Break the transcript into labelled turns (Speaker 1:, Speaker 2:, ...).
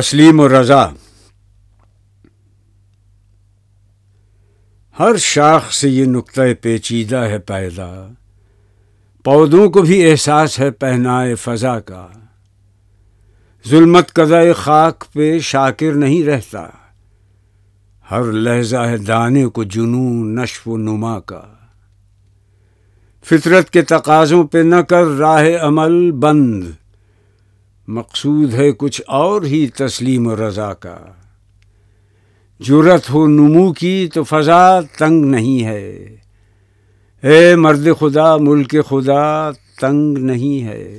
Speaker 1: تسلیم و رضا۔ ہر شاخ سے یہ نقطۂ پیچیدہ ہے پیدا۔ پودوں کو بھی احساس ہے پہنائے فضا کا۔ ظلمت قضائے خاک پہ شاکر نہیں رہتا۔ ہر لہجہ ہے دانے کو جنون، نشو و نما کا۔ فطرت کے تقاضوں پہ نہ کر راہ عمل بند۔ مقصود ہے کچھ اور ہی تسلیم و رضا کا۔ جرت ہو نمو کی تو فضا تنگ نہیں ہے۔ اے مرد خدا، ملک خدا، تنگ نہیں ہے۔